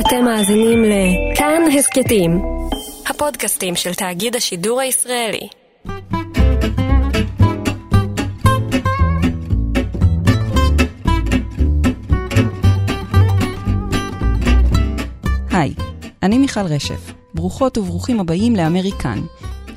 אתם מאזינים לכאן הסכתים, הפודקאסטים של תאגיד השידור הישראלי. היי, אני מיכל רשף. ברוכות וברוכים הבאים לאמריקן.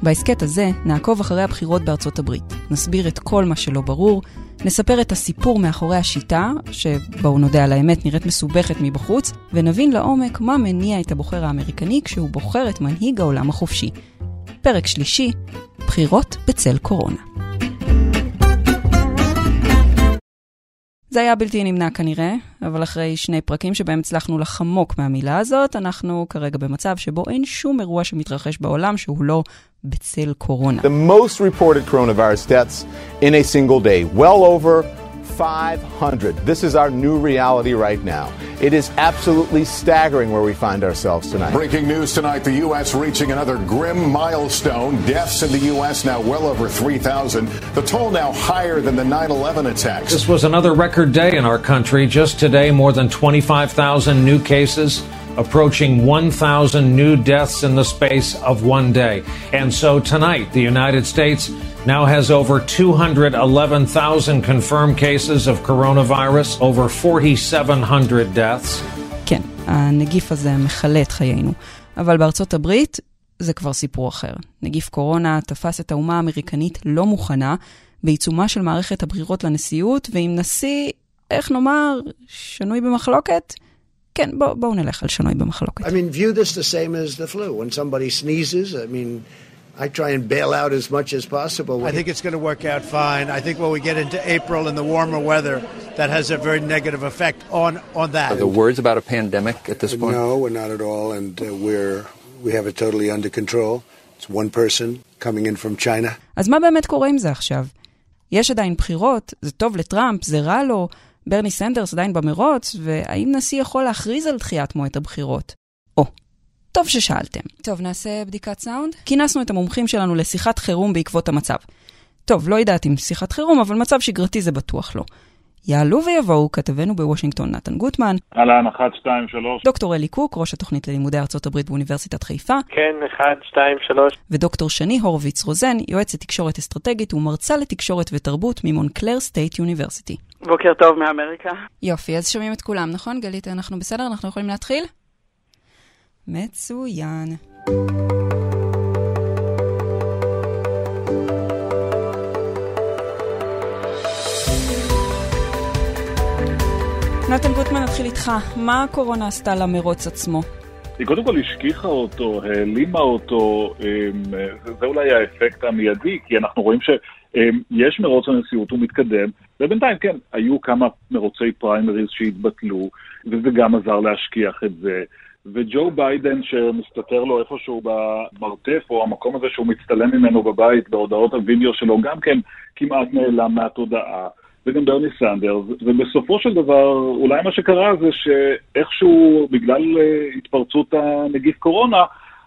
בהסכת הזה נעקוב אחרי הבחירות בארצות הברית. נסביר את כל מה שלא ברור, נספר את הסיפור מאחורי השיטה, שבואו נודה על האמת נראית מסובכת מבחוץ, ונבין לעומק מה מניע את הבוחר האמריקני כשהוא בוחר את מנהיג העולם החופשי. פרק שלישי, בחירות בצל קורונה. זה היה בלתי נמנע כנראה, אבל אחרי שני פרקים שבהם הצלחנו לחמוק מהמילה הזאת, אנחנו כרגע במצב שבו אין שום אירוע שמתרחש בעולם שהוא לא בצל קורונה. The most reported coronavirus deaths in a single day, well over 500. This is our new reality right now. It is absolutely staggering where we find ourselves tonight. Breaking news tonight the U.S. reaching another grim milestone. Deaths in the U.S. now well over 3,000. The toll now higher than the 9 11 attacks. This was another record day in our country. Just today, more than 25,000 new cases, approaching 1,000 new deaths in the space of one day. And so tonight, the United States now has over 211,000 confirmed cases of coronavirus, over 4,700 deaths. כן, הנגיף הזה מכלה את חיינו. אבל בארצות הברית זה כבר סיפור אחר. נגיף קורונה תפס את האומה האמריקנית לא מוכנה, בעיצומה של מערכת הבחירות לנשיאות, ועם נשיא, איך נאמר, שנוי במחלוקת? כן, בואו בוא נלך על שנוי במחלוקת. I mean, view this the same as the flu. When somebody sneezes, I mean, I try and bail out as much as possible. I think it's going to work out fine. I think when we get into April and the warmer weather, that has a very negative effect on, on that. Are there words about a pandemic at this point? No, we're not at all, and uh, we're we have it totally under control. It's one person coming in from China. אז מה באמת קורה עם זה עכשיו? יש עדיין בחירות, זה טוב לטראמפ, זה רע לו, ברני סנדרס עדיין במרוץ, והאם נשיא יכול להכריז על דחיית מועד הבחירות? או, טוב ששאלתם. טוב, נעשה בדיקת סאונד? כינסנו את המומחים שלנו לשיחת חירום בעקבות המצב. טוב, לא יודעת אם שיחת חירום, אבל מצב שגרתי זה בטוח לא. יעלו ויבואו כתבנו בוושינגטון נתן גוטמן, אהלן, אחת, שתיים, שלוש. דוקטור אלי קוק, ראש התוכנית ללימודי ארצות הברית באוניברסיטת חיפה, כן, אחד, שתיים, שלוש. ודוקטור שני הורוביץ רוזן, יועצת תקשורת אסטרטגית ומרצה לתקשורת ותרבות מ Montclair State University. בוקר טוב מאמריקה. יופי, אז שומעים את כולם, נכון? גלית, אנחנו בסדר? אנחנו יכולים להתחיל? מצוין. נתן גוטמן, נתחיל איתך. מה הקורונה עשתה למרוץ עצמו? היא קודם כל השכיחה אותו, העלימה אותו, אמ, זה אולי האפקט המיידי, כי אנחנו רואים שיש מרוץ הנשיאות, הוא מתקדם, ובינתיים כן, היו כמה מרוצי פריימריז שהתבטלו, וזה גם עזר להשכיח את זה. וג'ו ביידן שמסתתר לו איפשהו במרתף, או המקום הזה שהוא מצטלם ממנו בבית בהודעות הווידאו שלו, גם כן כמעט נעלם מהתודעה. וגם ברני סנדרס, ובסופו של דבר, אולי מה שקרה זה שאיכשהו, בגלל אה, התפרצות הנגיף קורונה,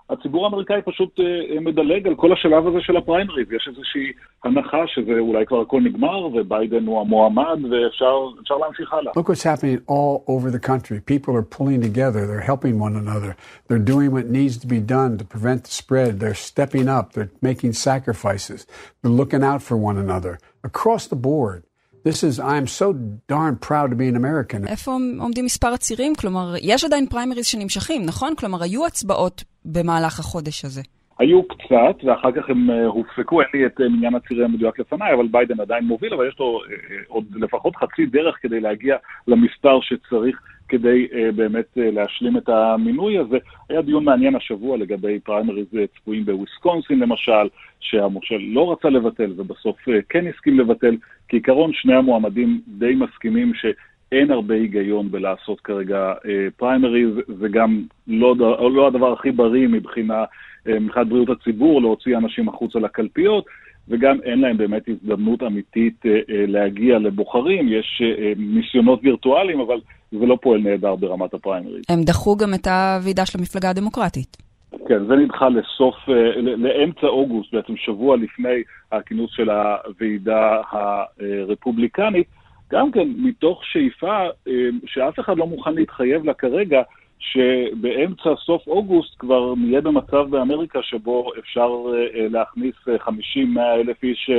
הציבור האמריקאי פשוט uh, מדלג על כל השלב הזה של הפריימריז. יש איזושהי הנחה שזה אולי כבר הכל נגמר, וביידן הוא המועמד, ואפשר להמשיך הלאה. Look what's happening all over the country. People are pulling together. They're helping one another. They're doing what needs to be done to prevent the spread. They're stepping up. They're making sacrifices. They're looking out for one another across the board. This is, I'm so darn proud to be an American. איפה עומדים מספר הצירים? כלומר, יש עדיין פריימריז שנמשכים, נכון? כלומר, היו הצבעות במהלך החודש הזה. היו קצת, ואחר כך הם אה, הופסקו, אין לי את אה, מניין הצירי המדויק לפניי, אבל ביידן עדיין מוביל, אבל יש לו אה, עוד לפחות חצי דרך כדי להגיע למספר שצריך כדי אה, באמת אה, להשלים את המינוי הזה. היה דיון מעניין השבוע לגבי פריימריז צפויים בוויסקונסין למשל, שהמושל לא רצה לבטל ובסוף אה, כן הסכים לבטל. כעיקרון שני המועמדים די מסכימים שאין הרבה היגיון בלעשות כרגע אה, פריימריז, זה גם לא, לא הדבר הכי בריא מבחינה, אה, מבחינת בריאות הציבור, להוציא אנשים החוצה לקלפיות, וגם אין להם באמת הזדמנות אמיתית אה, אה, להגיע לבוחרים, יש אה, ניסיונות וירטואליים, אבל זה לא פועל נהדר ברמת הפריימריז. הם דחו גם את הוועידה של המפלגה הדמוקרטית. כן, זה נדחה לסוף, לאמצע אוגוסט, בעצם שבוע לפני הכינוס של הוועידה הרפובליקנית, גם כן מתוך שאיפה שאף אחד לא מוכן להתחייב לה כרגע, שבאמצע סוף אוגוסט כבר נהיה במצב באמריקה שבו אפשר להכניס 50-100 אלף איש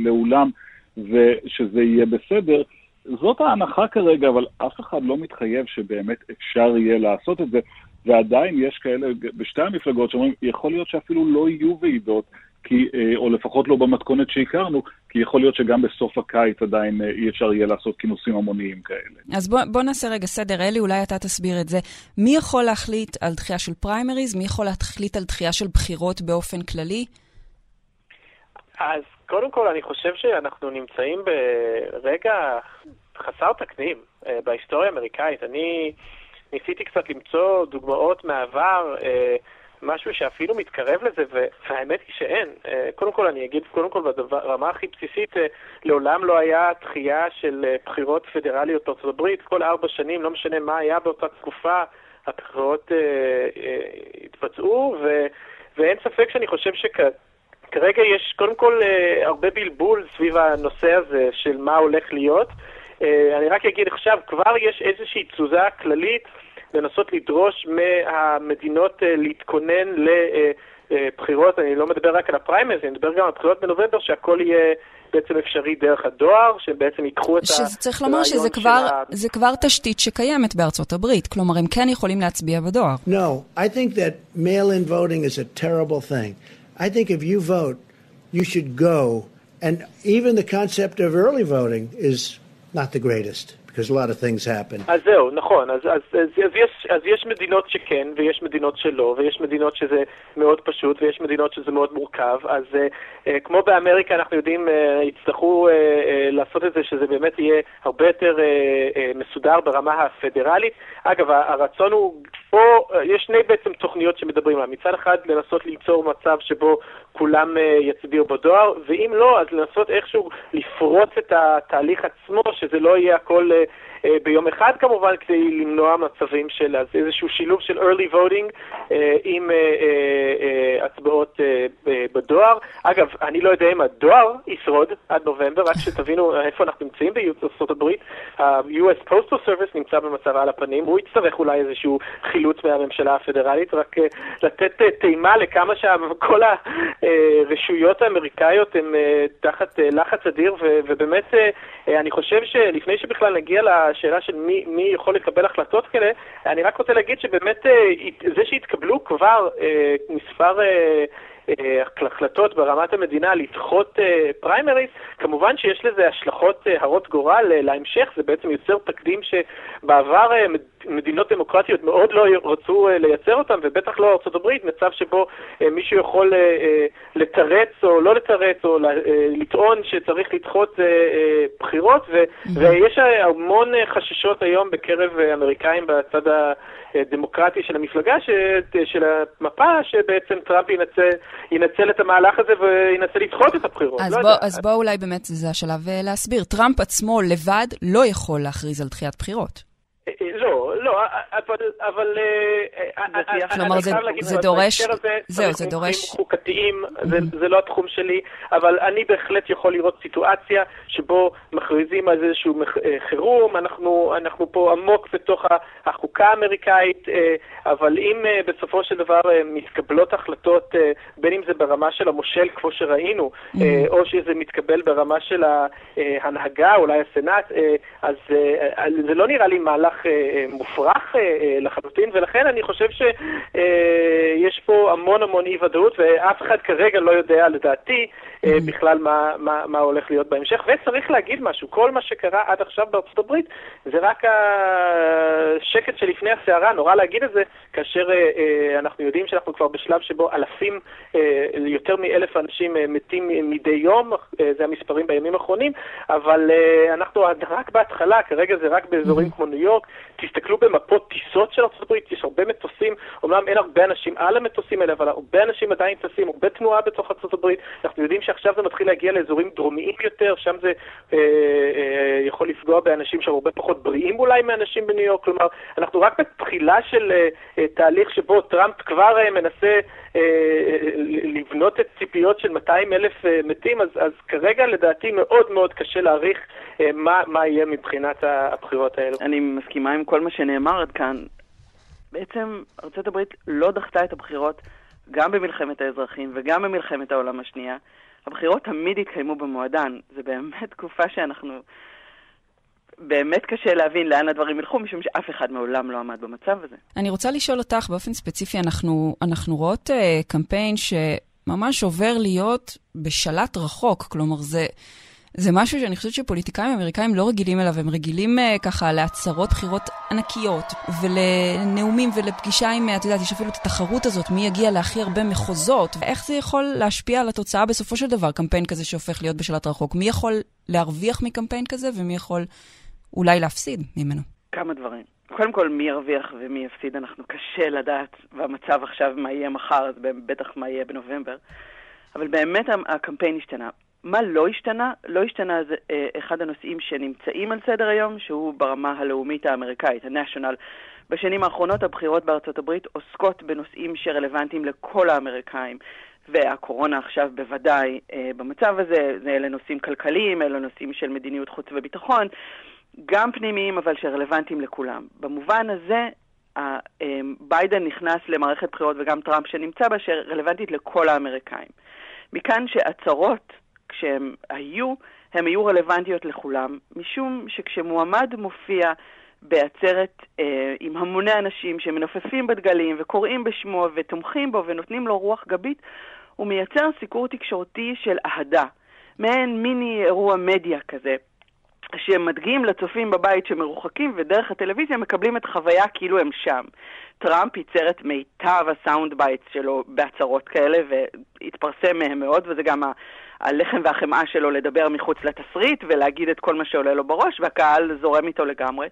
לאולם ושזה יהיה בסדר. זאת ההנחה כרגע, אבל אף אחד לא מתחייב שבאמת אפשר יהיה לעשות את זה, ועדיין יש כאלה בשתי המפלגות שאומרים, יכול להיות שאפילו לא יהיו ועידות, כי, אה, או לפחות לא במתכונת שהכרנו, כי יכול להיות שגם בסוף הקיץ עדיין אה, אי אפשר יהיה לעשות כינוסים המוניים כאלה. אז בוא, בוא נעשה רגע סדר. אלי, אולי אתה תסביר את זה. מי יכול להחליט על דחייה של פריימריז? מי יכול להחליט על דחייה של בחירות באופן כללי? אז קודם כל, אני חושב שאנחנו נמצאים ברגע חסר תקדים אה, בהיסטוריה האמריקאית. אני ניסיתי קצת למצוא דוגמאות מהעבר, אה, משהו שאפילו מתקרב לזה, והאמת היא שאין. אה, קודם כל, אני אגיד, קודם כל, ברמה הכי בסיסית, לעולם לא היה דחייה של בחירות פדרליות בארצות הברית. כל ארבע שנים, לא משנה מה היה באותה תקופה, הבחירות התבצעו, ואין ספק שאני חושב שכ... כרגע יש קודם כל אה, הרבה בלבול סביב הנושא הזה של מה הולך להיות. אה, אני רק אגיד עכשיו, כבר יש איזושהי תזוזה כללית לנסות לדרוש מהמדינות אה, להתכונן לבחירות, אני לא מדבר רק על הפריימרס, אני מדבר גם על בחירות בנובמבר, שהכל יהיה בעצם אפשרי דרך הדואר, שבעצם ייקחו את ה... שזה צריך לומר שזה כבר, ה... זה כבר תשתית שקיימת בארצות הברית, כלומר הם כן יכולים להצביע בדואר. No, I think that mail-in voting is a terrible thing. I think if you vote, you should go. And even the concept of early voting is not the greatest. Because a lot of things happen. אז זהו, נכון. אז, אז, אז, אז, יש, אז יש מדינות שכן, ויש מדינות שלא, ויש מדינות שזה מאוד פשוט, ויש מדינות שזה מאוד מורכב. אז uh, uh, כמו באמריקה, אנחנו יודעים, uh, יצטרכו uh, uh, לעשות את זה, שזה באמת יהיה הרבה יותר uh, uh, מסודר ברמה הפדרלית. אגב, הרצון הוא, פה uh, יש שני בעצם תוכניות שמדברים עליהן. מצד אחד, לנסות ליצור מצב שבו כולם uh, יצביעו בדואר, ואם לא, אז לנסות איכשהו לפרוץ את התהליך עצמו, שזה לא יהיה הכל... אה, ביום אחד כמובן, כדי למנוע מצבים של אז איזשהו שילוב של early voting אה, עם אה, הצבעות בדואר. אגב, אני לא יודע אם הדואר ישרוד עד נובמבר, רק שתבינו איפה אנחנו נמצאים בארצות הברית. ה-US Postal Service נמצא במצב על הפנים, הוא יצטרך אולי איזשהו חילוץ מהממשלה הפדרלית, רק לתת טעימה לכמה שכל הרשויות האמריקאיות הן תחת לחץ אדיר, ובאמת אני חושב שלפני שבכלל נגיע השאלה של מי, מי יכול לקבל החלטות כאלה, אני רק רוצה להגיד שבאמת אה, זה שהתקבלו כבר אה, מספר... אה, החלטות ברמת המדינה לדחות פריימריז, כמובן שיש לזה השלכות הרות גורל להמשך, זה בעצם יוצר תקדים שבעבר מדינות דמוקרטיות מאוד לא רצו לייצר אותם, ובטח לא ארה"ב, מצב שבו מישהו יכול לתרץ או לא לתרץ, או לטעון שצריך לדחות בחירות, ויש המון חששות היום בקרב אמריקאים בצד הדמוקרטי של המפלגה, של המפה, שבעצם טראמפ ינצל, ינצל את המהלך הזה וינסה לדחות את הבחירות. אז, לא בוא, אז בואו אולי באמת זה השלב אה, להסביר. טראמפ עצמו לבד לא יכול להכריז על דחיית בחירות. לא, לא, אבל... אבל כלומר, זה דורש... זהו, זה דורש... חוקתיים, זה לא התחום שלי, אבל אני בהחלט יכול לראות סיטואציה שבו מכריזים על איזשהו חירום, אנחנו פה עמוק בתוך החוקה האמריקאית, אבל אם בסופו של דבר מתקבלות החלטות, בין אם זה ברמה של המושל, כמו שראינו, או שזה מתקבל ברמה של ההנהגה, אולי הסנאט, אז זה לא נראה לי מהלך... מהלך אה, מופרך אה, לחלוטין, ולכן אני חושב שיש פה המון המון אי ודאות, ואף אחד כרגע לא יודע, לדעתי, אה, mm-hmm. בכלל מה, מה, מה הולך להיות בהמשך. וצריך להגיד משהו, כל מה שקרה עד עכשיו בארצות הברית זה רק השקט שלפני הסערה, נורא להגיד את זה, כאשר אנחנו יודעים שאנחנו כבר בשלב שבו אלפים, יותר מאלף אנשים מתים מדי יום, זה המספרים בימים האחרונים, אבל אנחנו רק בהתחלה, כרגע זה רק באזורים mm-hmm. כמו ניו יורק, תסתכלו במפות טיסות של ארה"ב, יש הרבה מטוסים, אומנם אין הרבה אנשים על המטוסים האלה, אבל הרבה אנשים עדיין טסים, הרבה תנועה בתוך ארה"ב. אנחנו יודעים שעכשיו זה מתחיל להגיע לאזורים דרומיים יותר, שם זה אה, אה, יכול לפגוע באנשים שהם הרבה פחות בריאים אולי מאנשים בניו יורק. כלומר, אנחנו רק בתחילה של אה, אה, תהליך שבו טראמפ כבר אה, מנסה לבנות את ציפיות של 200 אלף אה, מתים, אז, אז כרגע לדעתי מאוד מאוד קשה להעריך אה, מה, מה יהיה מבחינת הבחירות האלו. אני מסכימה עם כל מה שנאמר עד כאן. בעצם ארה"ב לא דחתה את הבחירות גם במלחמת האזרחים וגם במלחמת העולם השנייה. הבחירות תמיד התקיימו במועדן. זה באמת תקופה שאנחנו... באמת קשה להבין לאן הדברים ילכו, משום שאף אחד מעולם לא עמד במצב הזה. אני רוצה לשאול אותך, באופן ספציפי, אנחנו, אנחנו רואות uh, קמפיין שממש עובר להיות בשלט רחוק, כלומר זה... זה משהו שאני חושבת שפוליטיקאים אמריקאים לא רגילים אליו, הם רגילים uh, ככה להצהרות בחירות ענקיות, ולנאומים ולפגישה עם, את יודעת, יש אפילו את התחרות הזאת, מי יגיע להכי הרבה מחוזות, ואיך זה יכול להשפיע על התוצאה בסופו של דבר, קמפיין כזה שהופך להיות בשלט רחוק. מי יכול להרוויח מקמפיין כזה, ומי יכול אולי להפסיד ממנו? כמה דברים. קודם כל, מי ירוויח ומי יפסיד, אנחנו קשה לדעת, והמצב עכשיו, מה יהיה מחר, אז בטח מה יהיה בנובמבר. אבל באמת הקמפיין השתנה. מה לא השתנה? לא השתנה זה אה, אחד הנושאים שנמצאים על סדר היום, שהוא ברמה הלאומית האמריקאית, ה-national. בשנים האחרונות הבחירות בארצות הברית עוסקות בנושאים שרלוונטיים לכל האמריקאים. והקורונה עכשיו בוודאי אה, במצב הזה, אלה נושאים כלכליים, אלה נושאים של מדיניות חוץ וביטחון, גם פנימיים אבל שרלוונטיים לכולם. במובן הזה, אה, ביידן נכנס למערכת בחירות וגם טראמפ שנמצא בה, שרלוונטית לכל האמריקאים. מכאן שהצהרות כשהם היו, הן היו רלוונטיות לכולם, משום שכשמועמד מופיע בעצרת אה, עם המוני אנשים שמנופפים בדגלים וקוראים בשמו ותומכים בו ונותנים לו רוח גבית, הוא מייצר סיקור תקשורתי של אהדה, מעין מיני אירוע מדיה כזה. שמדגים לצופים בבית שמרוחקים ודרך הטלוויזיה מקבלים את החוויה כאילו הם שם. טראמפ ייצר את מיטב ה sound bites שלו בהצהרות כאלה והתפרסם מהם מאוד, וזה גם הלחם והחמאה שלו לדבר מחוץ לתסריט ולהגיד את כל מה שעולה לו בראש, והקהל זורם איתו לגמרי.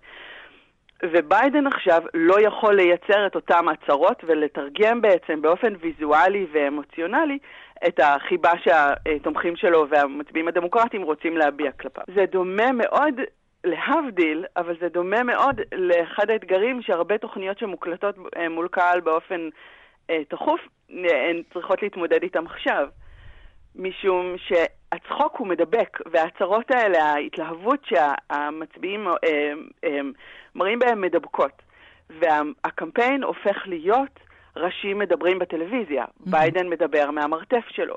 וביידן עכשיו לא יכול לייצר את אותן הצהרות ולתרגם בעצם באופן ויזואלי ואמוציונלי את החיבה שהתומכים שלו והמצביעים הדמוקרטיים רוצים להביע כלפיו. זה דומה מאוד להבדיל, אבל זה דומה מאוד לאחד האתגרים שהרבה תוכניות שמוקלטות אה, מול קהל באופן אה, תכוף, הן צריכות להתמודד איתם עכשיו. משום שהצחוק הוא מדבק, וההצהרות האלה, ההתלהבות שהמצביעים אה, אה, מראים בהם מדבקות. והקמפיין הופך להיות ראשים מדברים בטלוויזיה. Mm-hmm. ביידן מדבר מהמרתף שלו.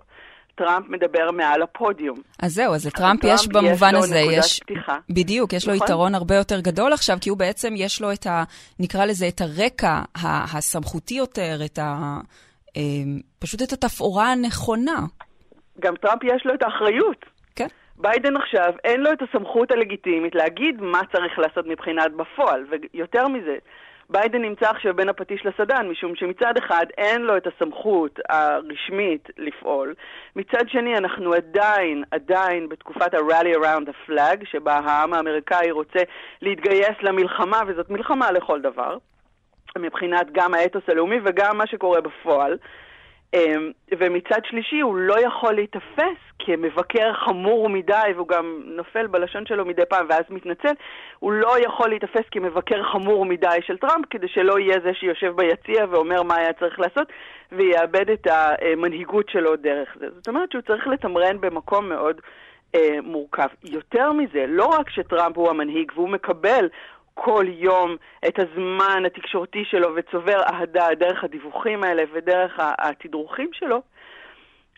טראמפ מדבר מעל הפודיום. אז זהו, אז לטראמפ יש במובן יש הזה, יש... פתיחה. בדיוק, יש נכון? לו יתרון הרבה יותר גדול עכשיו, כי הוא בעצם, יש לו את ה... נקרא לזה, את הרקע הסמכותי יותר, את ה... אה, פשוט את התפאורה הנכונה. גם טראמפ יש לו את האחריות. כן. ביידן עכשיו, אין לו את הסמכות הלגיטימית להגיד מה צריך לעשות מבחינת בפועל, ויותר מזה, ביידן נמצא עכשיו בין הפטיש לסדן, משום שמצד אחד אין לו את הסמכות הרשמית לפעול, מצד שני אנחנו עדיין, עדיין בתקופת ה-rally around the flag, שבה העם האמריקאי רוצה להתגייס למלחמה, וזאת מלחמה לכל דבר, מבחינת גם האתוס הלאומי וגם מה שקורה בפועל. אמ, ומצד שלישי הוא לא יכול להיתפס כמבקר חמור מדי, והוא גם נופל בלשון שלו מדי פעם ואז מתנצל, הוא לא יכול להיתפס כמבקר חמור מדי של טראמפ, כדי שלא יהיה זה שיושב ביציע ואומר מה היה צריך לעשות, ויאבד את המנהיגות שלו דרך זה. זאת אומרת שהוא צריך לתמרן במקום מאוד אה, מורכב. יותר מזה, לא רק שטראמפ הוא המנהיג והוא מקבל כל יום את הזמן התקשורתי שלו וצובר אהדה דרך הדיווחים האלה ודרך התדרוכים שלו,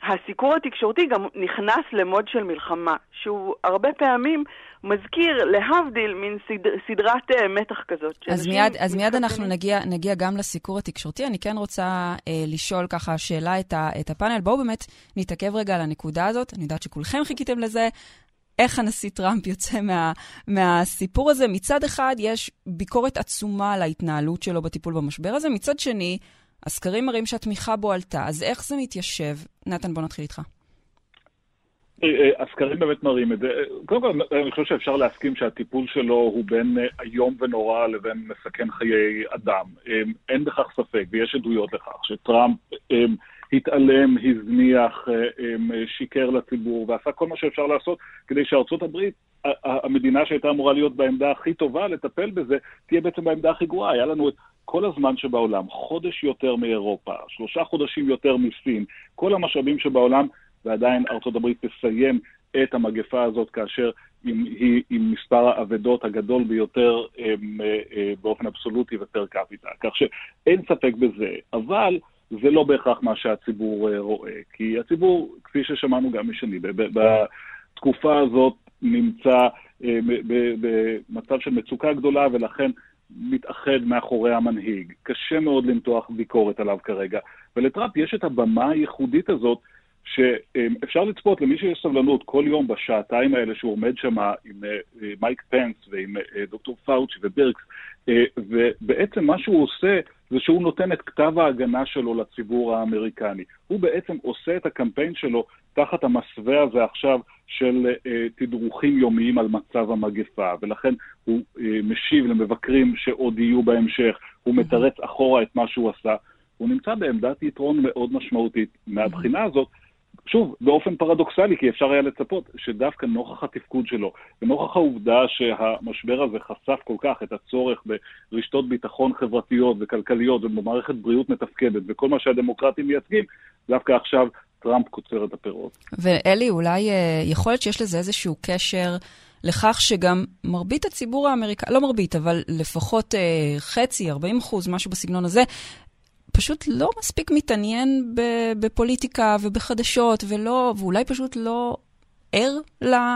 הסיקור התקשורתי גם נכנס למוד של מלחמה, שהוא הרבה פעמים מזכיר, להבדיל, מין סד, סדרת uh, מתח כזאת. אז מיד, אז מיד אנחנו נגיע, נגיע גם לסיקור התקשורתי. אני כן רוצה uh, לשאול ככה שאלה את, ה, את הפאנל. בואו באמת נתעכב רגע על הנקודה הזאת. אני יודעת שכולכם חיכיתם לזה. איך הנשיא טראמפ יוצא מה, מהסיפור הזה. מצד אחד, יש ביקורת עצומה על ההתנהלות שלו בטיפול במשבר הזה, מצד שני, הסקרים מראים שהתמיכה בו עלתה. אז איך זה מתיישב? נתן, בוא נתחיל איתך. אה, אה, הסקרים באמת מראים את זה. קודם כל, אני חושב שאפשר להסכים שהטיפול שלו הוא בין אה, איום ונורא לבין מסכן חיי אדם. אין בכך ספק, ויש עדויות לכך, שטראמפ התעלם, הזניח, שיקר לציבור ועשה כל מה שאפשר לעשות כדי שארצות הברית, המדינה שהייתה אמורה להיות בעמדה הכי טובה לטפל בזה, תהיה בעצם בעמדה הכי גרועה. היה לנו את כל הזמן שבעולם, חודש יותר מאירופה, שלושה חודשים יותר מסין, כל המשאבים שבעולם, ועדיין ארצות הברית תסיים את המגפה הזאת כאשר היא עם מספר האבדות הגדול ביותר הם, אה, אה, באופן אבסולוטי ופר קפיטה. כך אין ספק בזה, אבל זה לא בהכרח מה שהציבור אה, רואה, כי הציבור, כפי ששמענו גם משני, בתקופה הזאת נמצא אה, במצב של מצוקה גדולה, ולכן מתאחד מאחורי המנהיג. קשה מאוד למתוח ביקורת עליו כרגע. ולטראמפ יש את הבמה הייחודית הזאת, שאפשר לצפות למי שיש סבלנות כל יום בשעתיים האלה שהוא עומד שם עם אה, מייק פנס ועם דוקטור פאוצ'י וברקס, ובעצם מה שהוא עושה זה שהוא נותן את כתב ההגנה שלו לציבור האמריקני. הוא בעצם עושה את הקמפיין שלו תחת המסווה הזה עכשיו של אה, תדרוכים יומיים על מצב המגפה, ולכן הוא אה, משיב למבקרים שעוד יהיו בהמשך, הוא מתרץ אחורה את מה שהוא עשה. הוא נמצא בעמדת יתרון מאוד משמעותית. מהבחינה הזאת, שוב, באופן פרדוקסלי, כי אפשר היה לצפות שדווקא נוכח התפקוד שלו, ונוכח העובדה שהמשבר הזה חשף כל כך את הצורך ברשתות ביטחון חברתיות וכלכליות ובמערכת בריאות מתפקדת וכל מה שהדמוקרטים מייצגים, דווקא עכשיו טראמפ קוצר את הפירות. ואלי, אולי אה, יכול להיות שיש לזה איזשהו קשר לכך שגם מרבית הציבור האמריקאי, לא מרבית, אבל לפחות אה, חצי, 40 אחוז, משהו בסגנון הזה, פשוט לא מספיק מתעניין בפוליטיקה ובחדשות, ולא, ואולי פשוט לא ער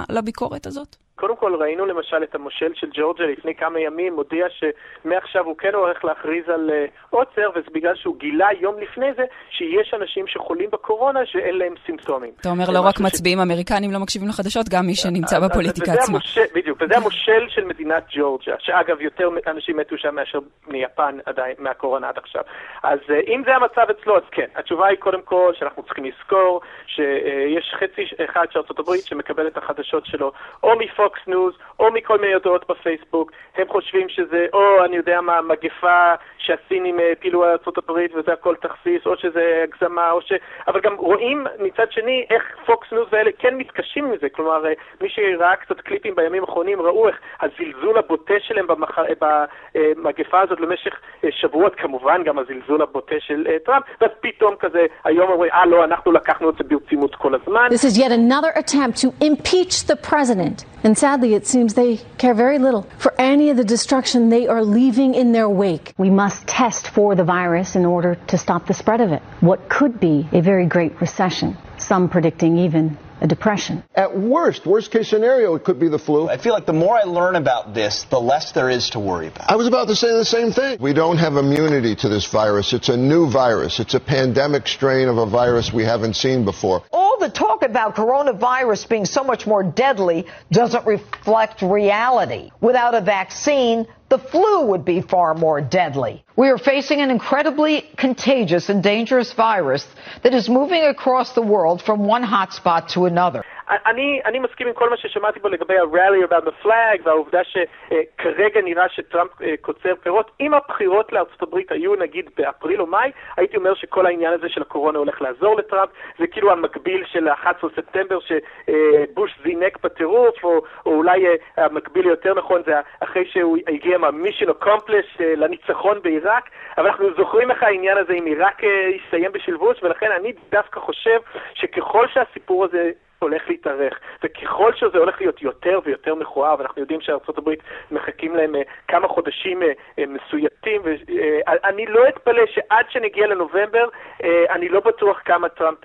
לביקורת הזאת? קודם כל ראינו למשל את המושל של ג'ורג'ה לפני כמה ימים, הודיע שמעכשיו הוא כן הולך להכריז על uh, עוצר, וזה בגלל שהוא גילה יום לפני זה שיש אנשים שחולים בקורונה שאין להם סימפטומים. אתה אומר לא רק ש... מצביעים אמריקנים לא מקשיבים לחדשות, גם מי שנמצא בפוליטיקה עצמה. המושל, בדיוק, וזה המושל של מדינת ג'ורג'ה, שאגב יותר אנשים מתו שם מאשר מיפן עדיין, מהקורונה עד עכשיו. אז אם זה המצב אצלו, אז כן. התשובה היא קודם כל שאנחנו צריכים לזכור שיש חצי אחד של ארה"ב שמקבל את החדשות שלו או מ Fox, Fox News, או מכל מיני הודעות בפייסבוק. הם חושבים שזה, או אני יודע מה, מגפה שהסינים הפילו על ארה"ב וזה הכל תכסיס, או שזה הגזמה, או ש... אבל גם רואים מצד שני איך Fox News ואלה כן מתקשים עם זה. כלומר, מי שראה קצת קליפים בימים האחרונים ראו איך הזלזול הבוטה שלהם במח... במגפה הזאת למשך שבועות, כמובן גם הזלזול הבוטה של טראמפ, ואז פתאום כזה, היום אומרים, אה לא, אנחנו לקחנו את זה ברצינות כל הזמן. This is yet another attempt to impeach the president. And sadly, it seems they care very little for any of the destruction they are leaving in their wake. We must test for the virus in order to stop the spread of it. What could be a very great recession, some predicting even a depression. At worst, worst case scenario, it could be the flu. I feel like the more I learn about this, the less there is to worry about. I was about to say the same thing. We don't have immunity to this virus. It's a new virus. It's a pandemic strain of a virus we haven't seen before. All the talk about coronavirus being so much more deadly doesn't reflect reality. Without a vaccine, the flu would be far more deadly. We are facing an incredibly contagious and dangerous virus that is moving across the world from one hotspot to another. אני, אני מסכים עם כל מה ששמעתי פה לגבי ה-rally about the flag והעובדה שכרגע נראה שטראמפ קוצר פירות. אם הבחירות לארצות הברית היו נגיד באפריל או מאי, הייתי אומר שכל העניין הזה של הקורונה הולך לעזור לטראמפ. זה כאילו המקביל של ה-11 ספטמבר שבוש זינק בטירוף, או, או אולי המקביל יותר נכון זה אחרי שהוא הגיע מה-mission accomplished לניצחון בעיראק. אבל אנחנו זוכרים איך העניין הזה עם עיראק יסתיים בשלבוש, ולכן אני דווקא חושב שככל שהסיפור הזה הולך להתארך, וככל שזה הולך להיות יותר ויותר מכוער, ואנחנו יודעים שארה"ב מחכים להם כמה חודשים מסויטים, ואני לא אתפלא שעד שנגיע לנובמבר, אני לא בטוח כמה טראמפ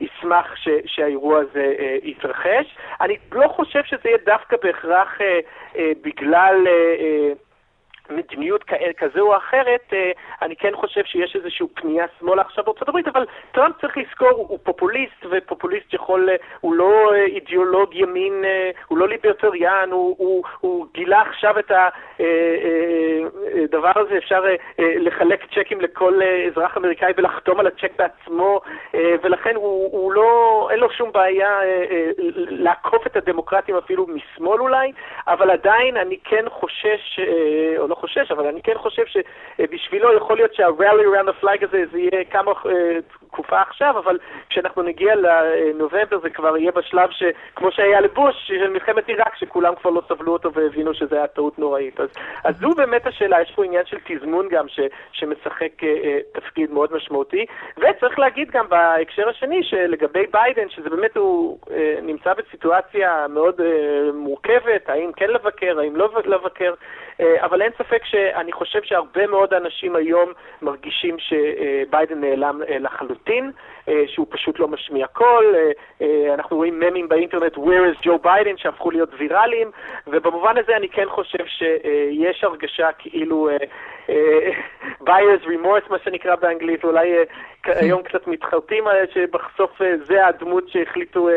ישמח שהאירוע הזה יתרחש. אני לא חושב שזה יהיה דווקא בהכרח בגלל... מדיניות כזו או אחרת, אני כן חושב שיש איזושהי פנייה שמאלה עכשיו בארצות הברית, אבל טראמפ צריך לזכור, הוא פופוליסט, ופופוליסט יכול, הוא לא אידיאולוג ימין, הוא לא ליברטריאן, הוא, הוא, הוא גילה עכשיו את הדבר הזה, אפשר לחלק צ'קים לכל אזרח אמריקאי ולחתום על הצ'ק בעצמו, ולכן הוא, הוא לא, אין לו שום בעיה לעקוף את הדמוקרטים אפילו משמאל אולי, אבל עדיין אני כן חושש, או לא חושש, אבל אני כן חושב שבשבילו יכול להיות שה-rally around the flag הזה זה יהיה כמה תקופה עכשיו, אבל כשאנחנו נגיע לנובמבר זה כבר יהיה בשלב שכמו שהיה לבוש, של מלחמת עיראק, שכולם כבר לא סבלו אותו והבינו שזה היה טעות נוראית. אז, אז זו באמת השאלה, יש פה עניין של תזמון גם ש, שמשחק uh, תפקיד מאוד משמעותי, וצריך להגיד גם בהקשר השני שלגבי ביידן, שזה באמת הוא uh, נמצא בסיטואציה מאוד uh, מורכבת, האם כן לבקר, האם לא לבקר, אבל אין ספק שאני חושב שהרבה מאוד אנשים היום מרגישים שביידן נעלם לחלוטין. שהוא פשוט לא משמיע קול. אנחנו רואים ממים באינטרנט, Where is Joe Biden, שהפכו להיות ויראליים, ובמובן הזה אני כן חושב שיש הרגשה כאילו buyer's remorse, מה שנקרא באנגלית, אולי היום קצת מתחרטים שבסוף זה הדמות שהחליטו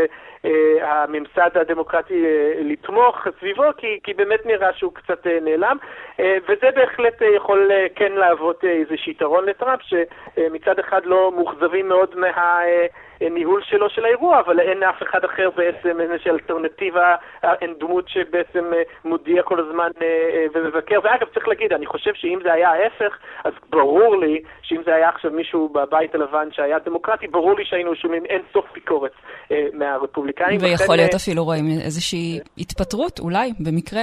הממסד הדמוקרטי לתמוך סביבו, כי, כי באמת נראה שהוא קצת נעלם, וזה בהחלט יכול כן להוות איזשהו יתרון לטראמפ, שמצד אחד לא מאוכזבים מאוד מה... הניהול שלו של האירוע, אבל אין אף אחד אחר בעצם, איזושהי אלטרנטיבה, אין דמות שבעצם מודיע כל הזמן ומבקר. ואגב, צריך להגיד, אני חושב שאם זה היה ההפך, אז ברור לי שאם זה היה עכשיו מישהו בבית הלבן שהיה דמוקרטי, ברור לי שהיינו שומעים אין סוף ביקורת מהרפובליקאים. ויכול להיות אפילו רואים איזושהי התפטרות, אולי, במקרה,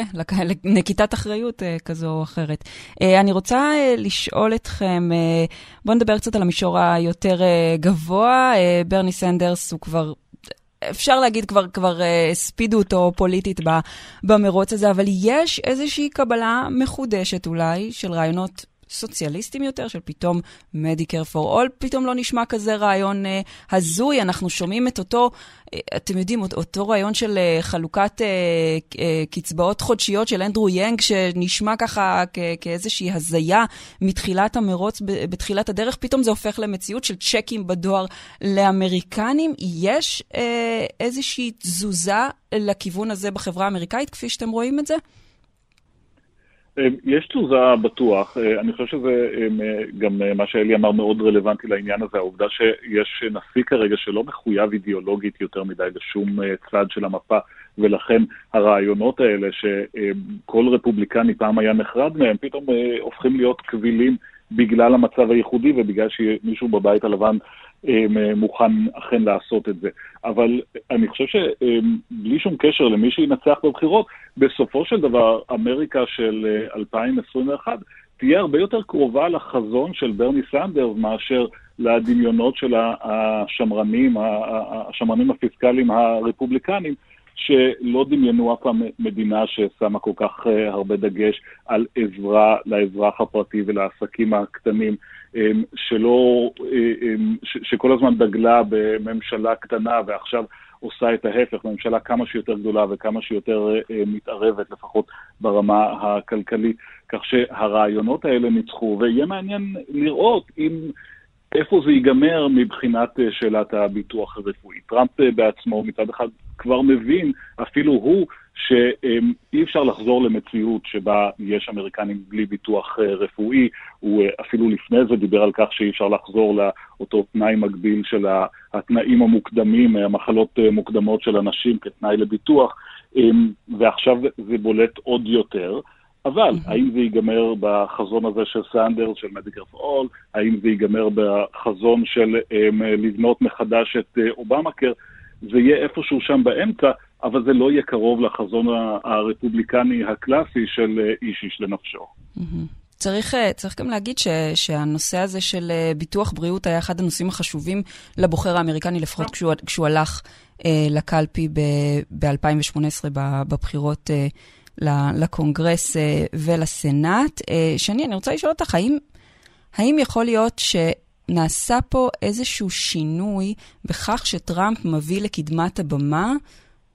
נקיטת אחריות כזו או אחרת. אני רוצה לשאול אתכם, בואו נדבר קצת על המישור היותר גבוה. ברני סנדרס הוא כבר אפשר להגיד, כבר, כבר הספידו אותו פוליטית במרוץ הזה, אבל יש איזושהי קבלה מחודשת אולי של רעיונות סוציאליסטים יותר, של פתאום Medicare for All, פתאום לא נשמע כזה רעיון אה, הזוי. אנחנו שומעים את אותו, אה, אתם יודעים, אותו רעיון של אה, חלוקת אה, אה, קצבאות חודשיות של אנדרו יאנג, שנשמע ככה כ- כאיזושהי הזיה מתחילת המרוץ, ב- בתחילת הדרך, פתאום זה הופך למציאות של צ'קים בדואר לאמריקנים. יש אה, איזושהי תזוזה לכיוון הזה בחברה האמריקאית, כפי שאתם רואים את זה? יש תזוזה בטוח, אני חושב שזה גם מה שאלי אמר מאוד רלוונטי לעניין הזה, העובדה שיש נשיא כרגע שלא מחויב אידיאולוגית יותר מדי לשום צד של המפה, ולכן הרעיונות האלה שכל רפובליקני פעם היה נחרד מהם, פתאום הופכים להיות קבילים בגלל המצב הייחודי ובגלל שמישהו בבית הלבן מוכן אכן לעשות את זה. אבל אני חושב שבלי שום קשר למי שינצח בבחירות, בסופו של דבר אמריקה של 2021 תהיה הרבה יותר קרובה לחזון של ברני סנדרס מאשר לדמיונות של השמרנים, השמרנים הפיסקליים הרפובליקנים, שלא דמיינו אף פעם מדינה ששמה כל כך הרבה דגש על עזרה לאזרח הפרטי ולעסקים הקטנים. שלא, ש, שכל הזמן דגלה בממשלה קטנה ועכשיו עושה את ההפך, ממשלה כמה שיותר גדולה וכמה שיותר מתערבת, לפחות ברמה הכלכלית, כך שהרעיונות האלה ניצחו, ויהיה מעניין לראות אם... איפה זה ייגמר מבחינת שאלת הביטוח הרפואי. טראמפ בעצמו מצד אחד כבר מבין, אפילו הוא, שאי אפשר לחזור למציאות שבה יש אמריקנים בלי ביטוח רפואי. הוא אפילו לפני זה דיבר על כך שאי אפשר לחזור לאותו תנאי מקביל של התנאים המוקדמים, המחלות מוקדמות של אנשים כתנאי לביטוח, ועכשיו זה בולט עוד יותר. אבל mm-hmm. האם זה ייגמר בחזון הזה של סנדרס, של מדיקר פור אול, האם זה ייגמר בחזון של um, לבנות מחדש את uh, אובמה-קר, זה יהיה איפשהו שם באמצע, אבל זה לא יהיה קרוב לחזון הרפובליקני הקלאסי של איש איש לנפשו. Mm-hmm. צריך, צריך גם להגיד ש, שהנושא הזה של ביטוח בריאות היה אחד הנושאים החשובים לבוחר האמריקני, לפחות כשהוא, כשהוא הלך אה, לקלפי ב-2018 בבחירות אה, לקונגרס ולסנאט. שני, אני רוצה לשאול אותך, האם, האם יכול להיות שנעשה פה איזשהו שינוי בכך שטראמפ מביא לקדמת הבמה,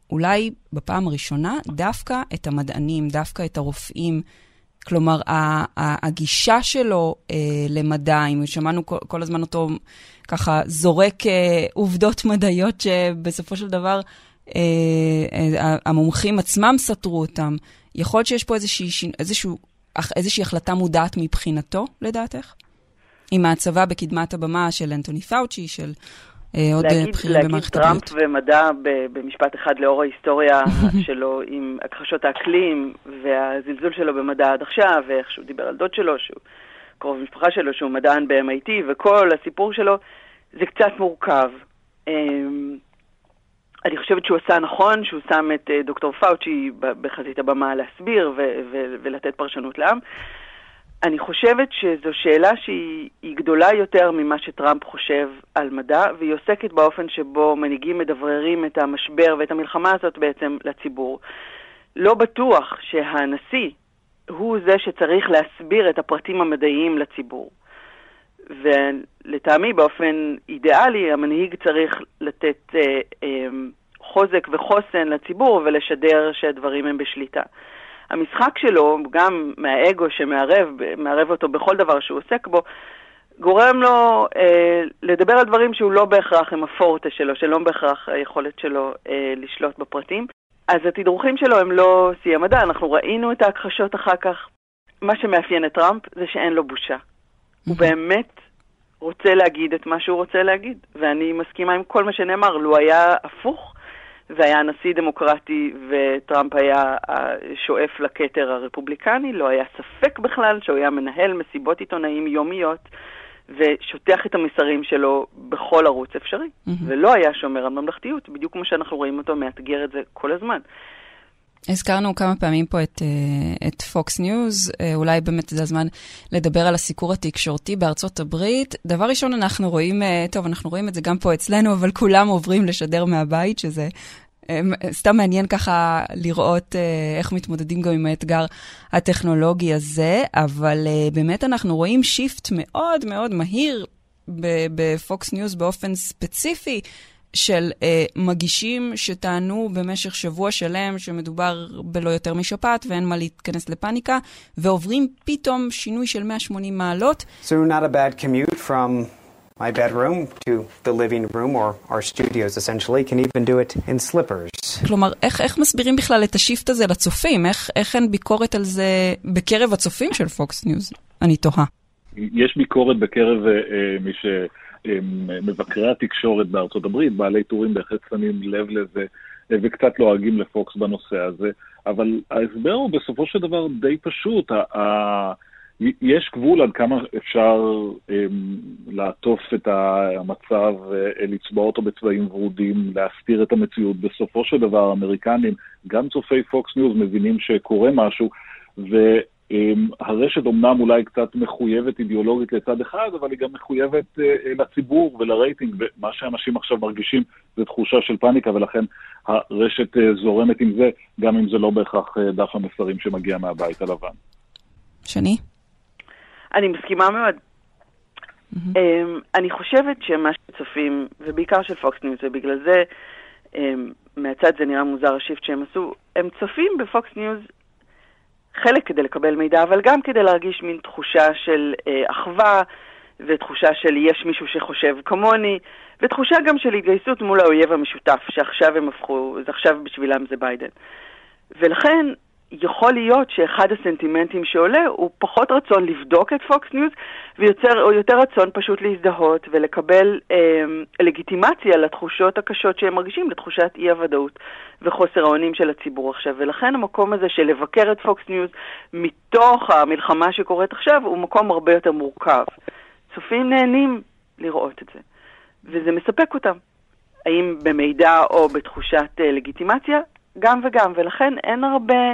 אולי בפעם הראשונה, דווקא את המדענים, דווקא את הרופאים? כלומר, הגישה שלו אה, למדע, אם שמענו כל, כל הזמן אותו ככה זורק אה, עובדות מדעיות שבסופו של דבר אה, המומחים עצמם סתרו אותם. יכול להיות שיש פה איזושהי, איזשהו, איזושהי החלטה מודעת מבחינתו, לדעתך? עם ההצבה בקדמת הבמה של אנטוני פאוצ'י, של אה, עוד בכירים במערכת הבריאות. להגיד טראמפ ומדע במשפט אחד לאור ההיסטוריה שלו עם הכחשות האקלים והזלזול שלו במדע עד עכשיו, ואיך שהוא דיבר על דוד שלו, שהוא קרוב משפחה שלו, שהוא מדען ב-MIT, וכל הסיפור שלו, זה קצת מורכב. אני חושבת שהוא עשה נכון, שהוא שם את uh, דוקטור פאוצ'י בחזית הבמה להסביר ו- ו- ולתת פרשנות לעם. אני חושבת שזו שאלה שהיא גדולה יותר ממה שטראמפ חושב על מדע, והיא עוסקת באופן שבו מנהיגים מדבררים את המשבר ואת המלחמה הזאת בעצם לציבור. לא בטוח שהנשיא הוא זה שצריך להסביר את הפרטים המדעיים לציבור. ולטעמי, באופן אידיאלי, המנהיג צריך לתת אה, אה, חוזק וחוסן לציבור ולשדר שהדברים הם בשליטה. המשחק שלו, גם מהאגו שמערב אותו בכל דבר שהוא עוסק בו, גורם לו אה, לדבר על דברים שהוא לא בהכרח עם הפורטה שלו, שלא בהכרח היכולת שלו אה, לשלוט בפרטים. אז התדרוכים שלו הם לא שיא המדע, אנחנו ראינו את ההכחשות אחר כך. מה שמאפיין את טראמפ זה שאין לו בושה. הוא באמת רוצה להגיד את מה שהוא רוצה להגיד, ואני מסכימה עם כל מה שנאמר. לו היה הפוך, והיה נשיא דמוקרטי וטראמפ היה שואף לכתר הרפובליקני, לא היה ספק בכלל שהוא היה מנהל מסיבות עיתונאים יומיות ושוטח את המסרים שלו בכל ערוץ אפשרי, mm-hmm. ולא היה שומר על ממלכתיות, בדיוק כמו שאנחנו רואים אותו מאתגר את זה כל הזמן. הזכרנו כמה פעמים פה את, אה, את Fox News, אה, אולי באמת זה הזמן לדבר על הסיקור התקשורתי בארצות הברית. דבר ראשון, אנחנו רואים, אה, טוב, אנחנו רואים את זה גם פה אצלנו, אבל כולם עוברים לשדר מהבית, שזה סתם מעניין ככה לראות איך מתמודדים גם עם האתגר הטכנולוגי הזה, אבל באמת אנחנו רואים shift מאוד מאוד מהיר ב Fox News באופן ספציפי. של אה, מגישים שטענו במשך שבוע שלם שמדובר בלא יותר משפעת ואין מה להתכנס לפאניקה, ועוברים פתאום שינוי של 180 מעלות. So not a bad commute from my bedroom to the living room or our studios essentially, can even do it in slippers. כלומר, איך, איך מסבירים בכלל את ה shift הזה לצופים? איך, איך אין ביקורת על זה בקרב הצופים של Fox News? אני תוהה. יש ביקורת בקרב אה, מי ש... מבקרי התקשורת בארצות הברית, בעלי טורים בהחלט שמים לב לזה וקצת לועגים לא ל Fox בנושא הזה, אבל ההסבר הוא בסופו של דבר די פשוט. יש גבול עד כמה אפשר לעטוף את המצב, לצבוע אותו בצבעים ורודים, להסתיר את המציאות. בסופו של דבר, האמריקנים, גם צופי Fox News, מבינים שקורה משהו, ו... אמ, הרשת אומנם אולי קצת מחויבת אידיאולוגית לצד אחד, אבל היא גם מחויבת אה, אה, לציבור ולרייטינג, ומה שאנשים עכשיו מרגישים זה תחושה של פאניקה, ולכן הרשת אה, זורמת עם זה, גם אם זה לא בהכרח דף המסרים שמגיע מהבית הלבן. שני? אני מסכימה מאוד. Mm-hmm. אני חושבת שמה שצופים, ובעיקר של Fox News, ובגלל זה מהצד זה נראה מוזר ה shift שהם עשו, הם צופים ב Fox News חלק כדי לקבל מידע, אבל גם כדי להרגיש מין תחושה של אה, אחווה, ותחושה של יש מישהו שחושב כמוני, ותחושה גם של התגייסות מול האויב המשותף, שעכשיו הם הפכו, עכשיו בשבילם זה ביידן. ולכן יכול להיות שאחד הסנטימנטים שעולה הוא פחות רצון לבדוק את Fox News, או יותר רצון פשוט להזדהות ולקבל אה, לגיטימציה לתחושות הקשות שהם מרגישים, לתחושת אי-הוודאות וחוסר האונים של הציבור עכשיו. ולכן המקום הזה של לבקר את Fox News מתוך המלחמה שקורית עכשיו הוא מקום הרבה יותר מורכב. צופים נהנים לראות את זה, וזה מספק אותם. האם במידע או בתחושת אה, לגיטימציה? גם וגם, ולכן אין הרבה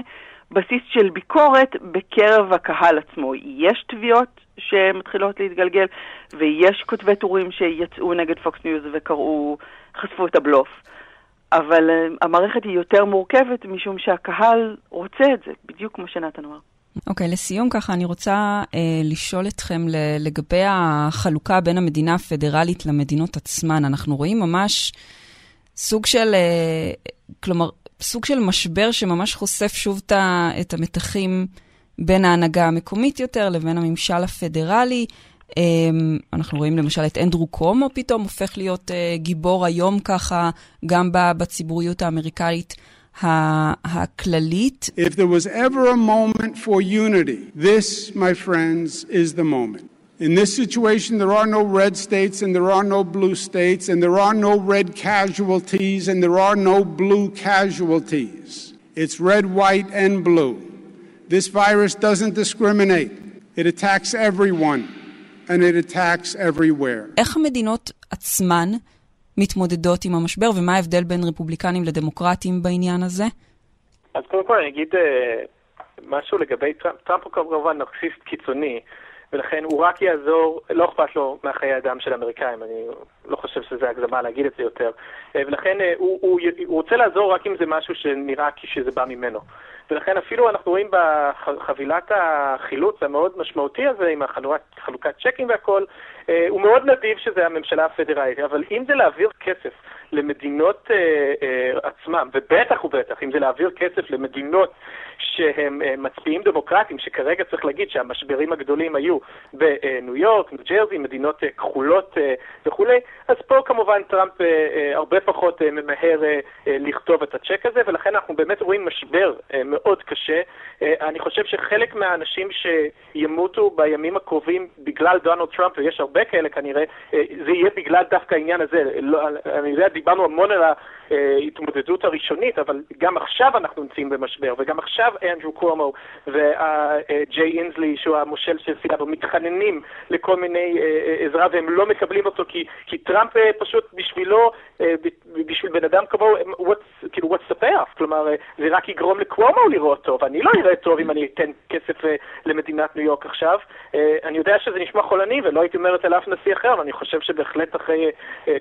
בסיס של ביקורת בקרב הקהל עצמו. יש תביעות שמתחילות להתגלגל, ויש כותבי טורים שיצאו נגד Fox News וקראו, חשפו את הבלוף. אבל אה, המערכת היא יותר מורכבת משום שהקהל רוצה את זה, בדיוק כמו שנתן אמר. אוקיי, okay, לסיום ככה, אני רוצה uh, לשאול אתכם לגבי החלוקה בין המדינה הפדרלית למדינות עצמן. אנחנו רואים ממש סוג של, uh, כלומר, סוג של משבר שממש חושף שוב את המתחים בין ההנהגה המקומית יותר לבין הממשל הפדרלי. אמ, אנחנו רואים למשל את אנדרו קומו פתאום הופך להיות אה, גיבור היום ככה, גם בציבוריות האמריקאית הכללית. If there was ever a moment for unity, this, my friends, is the moment. In this situation, there are no red states and there are no blue states, and there are no red casualties and there are no blue casualties. It's red, white, and blue. This virus doesn't discriminate. It attacks everyone, and it attacks everywhere. איך המדינות עצמן מתמודדות עם המשבר, ומה ההבדל בין רפובליקנים לדמוקרטים בעניין הזה? אז קודם כל אני אגיד משהו לגבי טראמפ. טראמפ הוא כמובן נרקסיסט קיצוני. ולכן הוא רק יעזור, לא אכפת לו מהחיי אדם של האמריקאים, אני לא חושב שזה הגזמה להגיד את זה יותר. ולכן הוא, הוא, הוא רוצה לעזור רק אם זה משהו שנראה כשזה בא ממנו. ולכן אפילו אנחנו רואים בחבילת החילוץ המאוד משמעותי הזה, עם החלוקת צ'קים והכל, הוא מאוד נדיב שזה הממשלה הפדרלית, אבל אם זה להעביר כסף למדינות אה, אה, עצמם, ובטח ובטח אם זה להעביר כסף למדינות שהם אה, מצביעים דמוקרטיים, שכרגע צריך להגיד שהמשברים הגדולים היו בניו יורק, ניו ג'רזי, מדינות אה, כחולות אה, וכולי, אז פה כמובן טראמפ אה, אה, הרבה פחות אה, ממהר אה, אה, לכתוב את הצ'ק הזה, ולכן אנחנו באמת רואים משבר אה, מאוד קשה. אה, אני חושב שחלק מהאנשים שימותו בימים הקרובים בגלל דונלד טראמפ, ויש הרבה כאלה כנראה, אה, זה יהיה בגלל דווקא העניין הזה. לא, אני יודע, דיברנו המון על ההתמודדות הראשונית, אבל גם עכשיו אנחנו נמצאים במשבר, וגם עכשיו אנדרו קומו וג'יי אינסלי, שהוא המושל של סיאבו, מתחננים לכל מיני אה, אה, עזרה והם לא מקבלים אותו, כי, כי טראמפ אה, פשוט בשבילו, בשביל בן אדם כמוהו, כאילו, what's the payoff? כלומר, זה רק יגרום לקוומו לראות טוב. אני לא אראה טוב אם אני אתן כסף למדינת ניו יורק עכשיו. אני יודע שזה נשמע חולני ולא הייתי אומר את זה לאף נשיא אחר, אבל אני חושב שבהחלט אחרי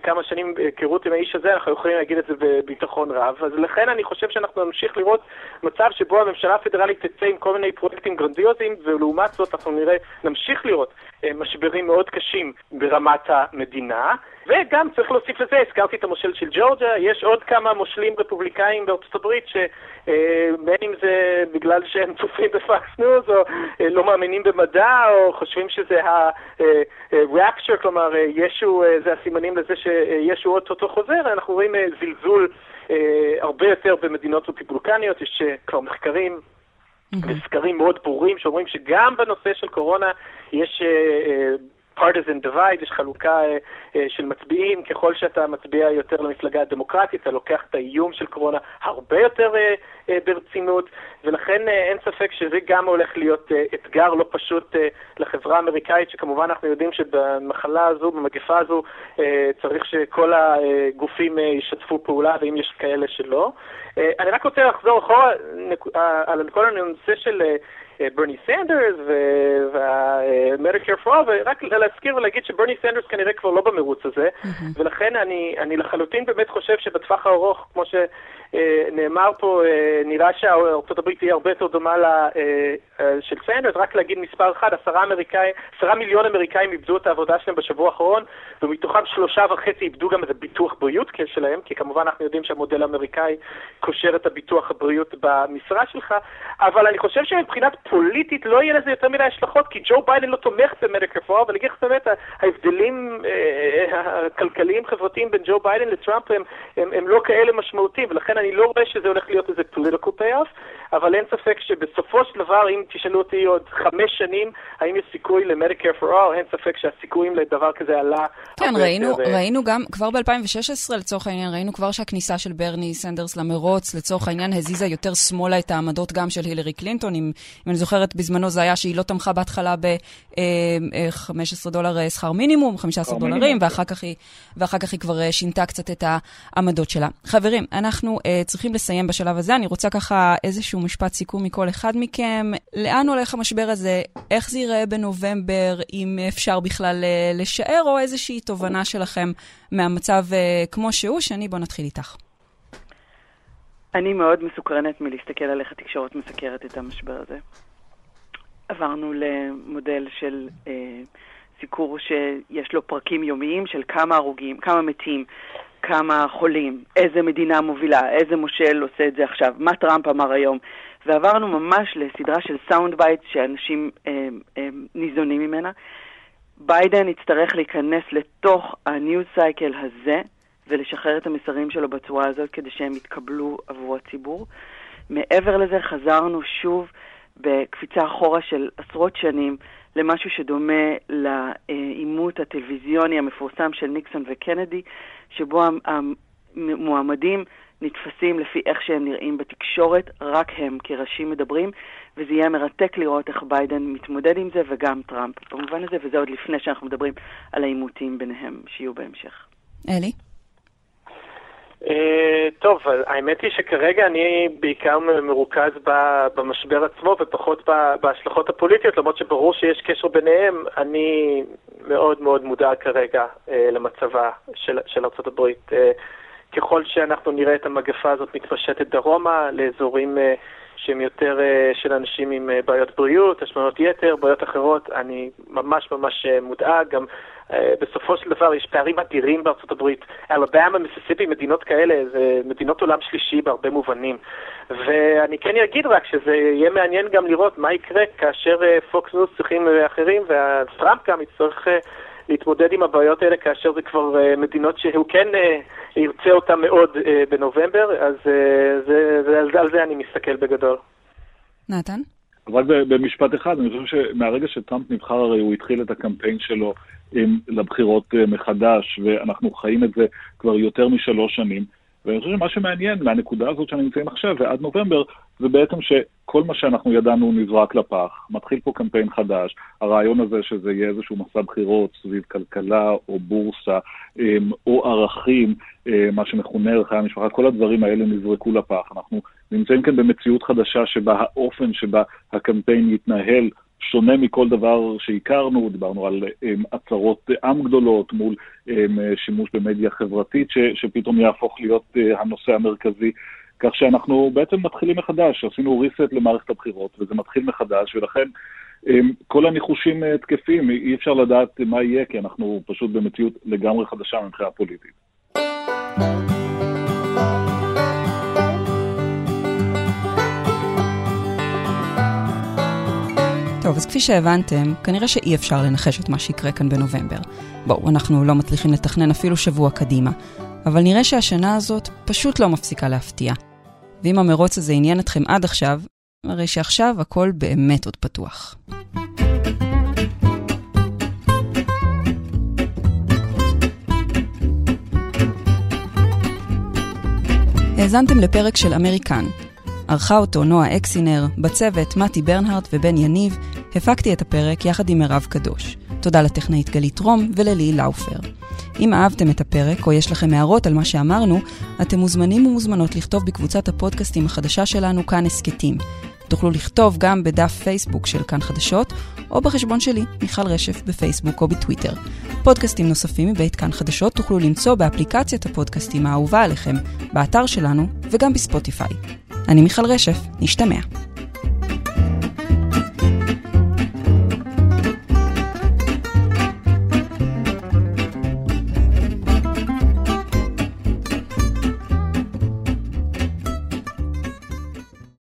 כמה שנים היכרות עם האיש הזה, אנחנו יכולים להגיד את זה בביטחון רב. אז לכן אני חושב שאנחנו נמשיך לראות מצב שבו הממשלה הפדרלית תצא עם כל מיני פרויקטים גרנדיוזיים, ולעומת זאת אנחנו נראה, נמשיך לראות משברים מאוד קשים ברמת המדינה. וגם צריך להוסיף לזה, הזכרתי את המושל של ג'ורג'ה, יש עוד כמה מושלים רפובליקאים בארצות הברית שבין אם זה בגלל שהם צופים ב Fox News, או לא מאמינים במדע, או חושבים שזה ה-rapture, כלומר ישו, זה הסימנים לזה שישו אוטוטו חוזר, אנחנו רואים זלזול הרבה יותר במדינות רפובליקניות, יש כבר מחקרים וסקרים מאוד ברורים שאומרים שגם בנושא של קורונה יש partisan divide, יש חלוקה uh, uh, של מצביעים, ככל שאתה מצביע יותר למפלגה הדמוקרטית, אתה לוקח את האיום של קורונה הרבה יותר uh, ברצינות, ולכן אין ספק שזה גם הולך להיות אתגר לא פשוט לחברה האמריקאית, שכמובן אנחנו יודעים שבמחלה הזו, במגפה הזו, צריך שכל הגופים ישתפו פעולה, ואם יש כאלה שלא. אני רק רוצה לחזור אחורה על כל הנושא של... ברני סנדרס וה-Medicare for, ורק להזכיר ולהגיד שברני סנדרס כנראה כבר לא במרוץ הזה, ולכן אני, אני לחלוטין באמת חושב שבטווח הארוך, כמו שנאמר פה, נראה שארצות הברית תהיה הרבה יותר דומה לה, של סנדרס, רק להגיד מספר אחד, עשרה, אמריקאי, עשרה מיליון אמריקאים איבדו את העבודה שלהם בשבוע האחרון, ומתוכם שלושה וחצי איבדו גם את ביטוח בריאות שלהם, כי כמובן אנחנו יודעים שהמודל האמריקאי קושר את הביטוח הבריאות במשרה שלך, אבל אני חושב שמבחינת פוליטית לא יהיה לזה יותר מדי השלכות, כי ג'ו ביידן לא תומך ב-Medicare for, אבל אגיד לך באמת, ההבדלים הכלכליים-חברתיים בין ג'ו ביידן לטראמפ הם, הם, הם לא כאלה משמעותיים, ולכן אני לא רואה שזה הולך להיות איזה political payoff, אבל אין ספק שבסופו של דבר, אם תשאלו אותי עוד חמש שנים, האם יש סיכוי למדיקר פור אור, אין ספק שהסיכויים לדבר כזה עלה. כן, ראינו, יותר, ראינו גם, כבר ב-2016 לצורך העניין, ראינו כבר שהכניסה של ברני סנדרס למרוץ, לצורך העניין, הזיזה יותר שמאלה את העמדות גם של הילרי קלינטון, אם, אם אני זוכרת, בזמנו זה היה שהיא לא תמכה בהתחלה ב-15 אה, דולר אה, שכר מינימום, 15 דולרים, ואחר כך, היא, ואחר כך היא כבר אה, שינתה קצת את העמדות שלה. חברים, אנחנו uh, צריכים לסיים בשלב הזה. אני רוצה ככה איזשהו משפט סיכום מכל אחד מכם. לאן הולך המשבר הזה? איך זה ייראה בנובמבר, אם אפשר בכלל uh, לשער, או איזושהי תובנה שלכם מהמצב uh, כמו שהוא? שני, בוא נתחיל איתך. אני מאוד מסוקרנת מלהסתכל על איך התקשורת מסקרת את המשבר הזה. עברנו למודל של אה, סיקור שיש לו פרקים יומיים של כמה הרוגים, כמה מתים, כמה חולים, איזה מדינה מובילה, איזה מושל עושה את זה עכשיו, מה טראמפ אמר היום. ועברנו ממש לסדרה של sound bite שאנשים אה, אה, ניזונים ממנה. ביידן יצטרך להיכנס לתוך ה-news cycle הזה ולשחרר את המסרים שלו בצורה הזאת כדי שהם יתקבלו עבור הציבור. מעבר לזה חזרנו שוב בקפיצה אחורה של עשרות שנים למשהו שדומה לעימות הטלוויזיוני המפורסם של ניקסון וקנדי, שבו המועמדים נתפסים לפי איך שהם נראים בתקשורת, רק הם כראשים מדברים, וזה יהיה מרתק לראות איך ביידן מתמודד עם זה וגם טראמפ במובן הזה, וזה עוד לפני שאנחנו מדברים על העימותים ביניהם שיהיו בהמשך. אלי? Uh, טוב, האמת היא שכרגע אני בעיקר מרוכז במשבר עצמו ופחות בהשלכות הפוליטיות, למרות שברור שיש קשר ביניהם. אני מאוד מאוד מודאג כרגע uh, למצבה של, של ארה"ב. Uh, ככל שאנחנו נראה את המגפה הזאת מתפשטת דרומה לאזורים שהם יותר uh, של אנשים עם uh, בעיות בריאות, השמנות יתר, בעיות אחרות, אני ממש ממש uh, מודאג. גם בסופו של דבר יש פערים אדירים בארצות הברית. אלבמה, מיסיסיפי, מדינות כאלה, זה מדינות עולם שלישי בהרבה מובנים. ואני כן אגיד רק שזה יהיה מעניין גם לראות מה יקרה כאשר פוקס ניוס צריכים ואחרים, וטראמפ גם יצטרך... להתמודד עם הבעיות האלה כאשר זה כבר מדינות שהוא כן ירצה אותן מאוד אה, בנובמבר, אז אה, זה, זה, על, על זה אני מסתכל בגדול. נתן? רק במשפט אחד, אני חושב שמהרגע שטראמפ נבחר, הרי הוא התחיל את הקמפיין שלו עם, לבחירות uh, מחדש, ואנחנו חיים את זה כבר יותר משלוש שנים. ואני חושב שמה שמעניין מהנקודה הזאת שאני נמצאים עכשיו ועד נובמבר, זה בעצם שכל מה שאנחנו ידענו נזרק לפח. מתחיל פה קמפיין חדש. הרעיון הזה שזה יהיה איזשהו מסע בחירות סביב כלכלה או בורסה אמ, או ערכים, אמ, מה שמכונה ערכי המשפחה, כל הדברים האלה נזרקו לפח. אנחנו נמצאים כאן במציאות חדשה שבה האופן שבה הקמפיין יתנהל שונה מכל דבר שהכרנו, דיברנו על um, הצהרות עם גדולות מול um, שימוש במדיה חברתית ש, שפתאום יהפוך להיות uh, הנושא המרכזי. כך שאנחנו בעצם מתחילים מחדש, עשינו reset למערכת הבחירות וזה מתחיל מחדש, ולכן um, כל הניחושים uh, תקפים, אי אפשר לדעת מה יהיה, כי אנחנו פשוט במציאות לגמרי חדשה מבחינה פוליטית. טוב, אז כפי שהבנתם, כנראה שאי אפשר לנחש את מה שיקרה כאן בנובמבר. בואו, אנחנו לא מצליחים לתכנן אפילו שבוע קדימה, אבל נראה שהשנה הזאת פשוט לא מפסיקה להפתיע. ואם המרוץ הזה עניין אתכם עד עכשיו, הרי שעכשיו הכל באמת עוד פתוח. האזנתם לפרק של אמריקן, ערכה אותו נועה אקסינר, בצוות מתי ברנהרט ובן יניב, הפקתי את הפרק יחד עם מירב קדוש. תודה לטכנאית גלית רום וללי לאופר. אם אהבתם את הפרק או יש לכם הערות על מה שאמרנו, אתם מוזמנים ומוזמנות לכתוב בקבוצת הפודקאסטים החדשה שלנו כאן הסכתים. תוכלו לכתוב גם בדף פייסבוק של כאן חדשות, או בחשבון שלי, מיכל רשף, בפייסבוק או בטוויטר. פודקאסטים נוספים מבית כאן חדשות תוכלו למצוא באפליקציית הפודקאסטים האהובה עליכם, באתר שלנו וגם בספוטיפיי. אני מיכל רשף, נשתמע.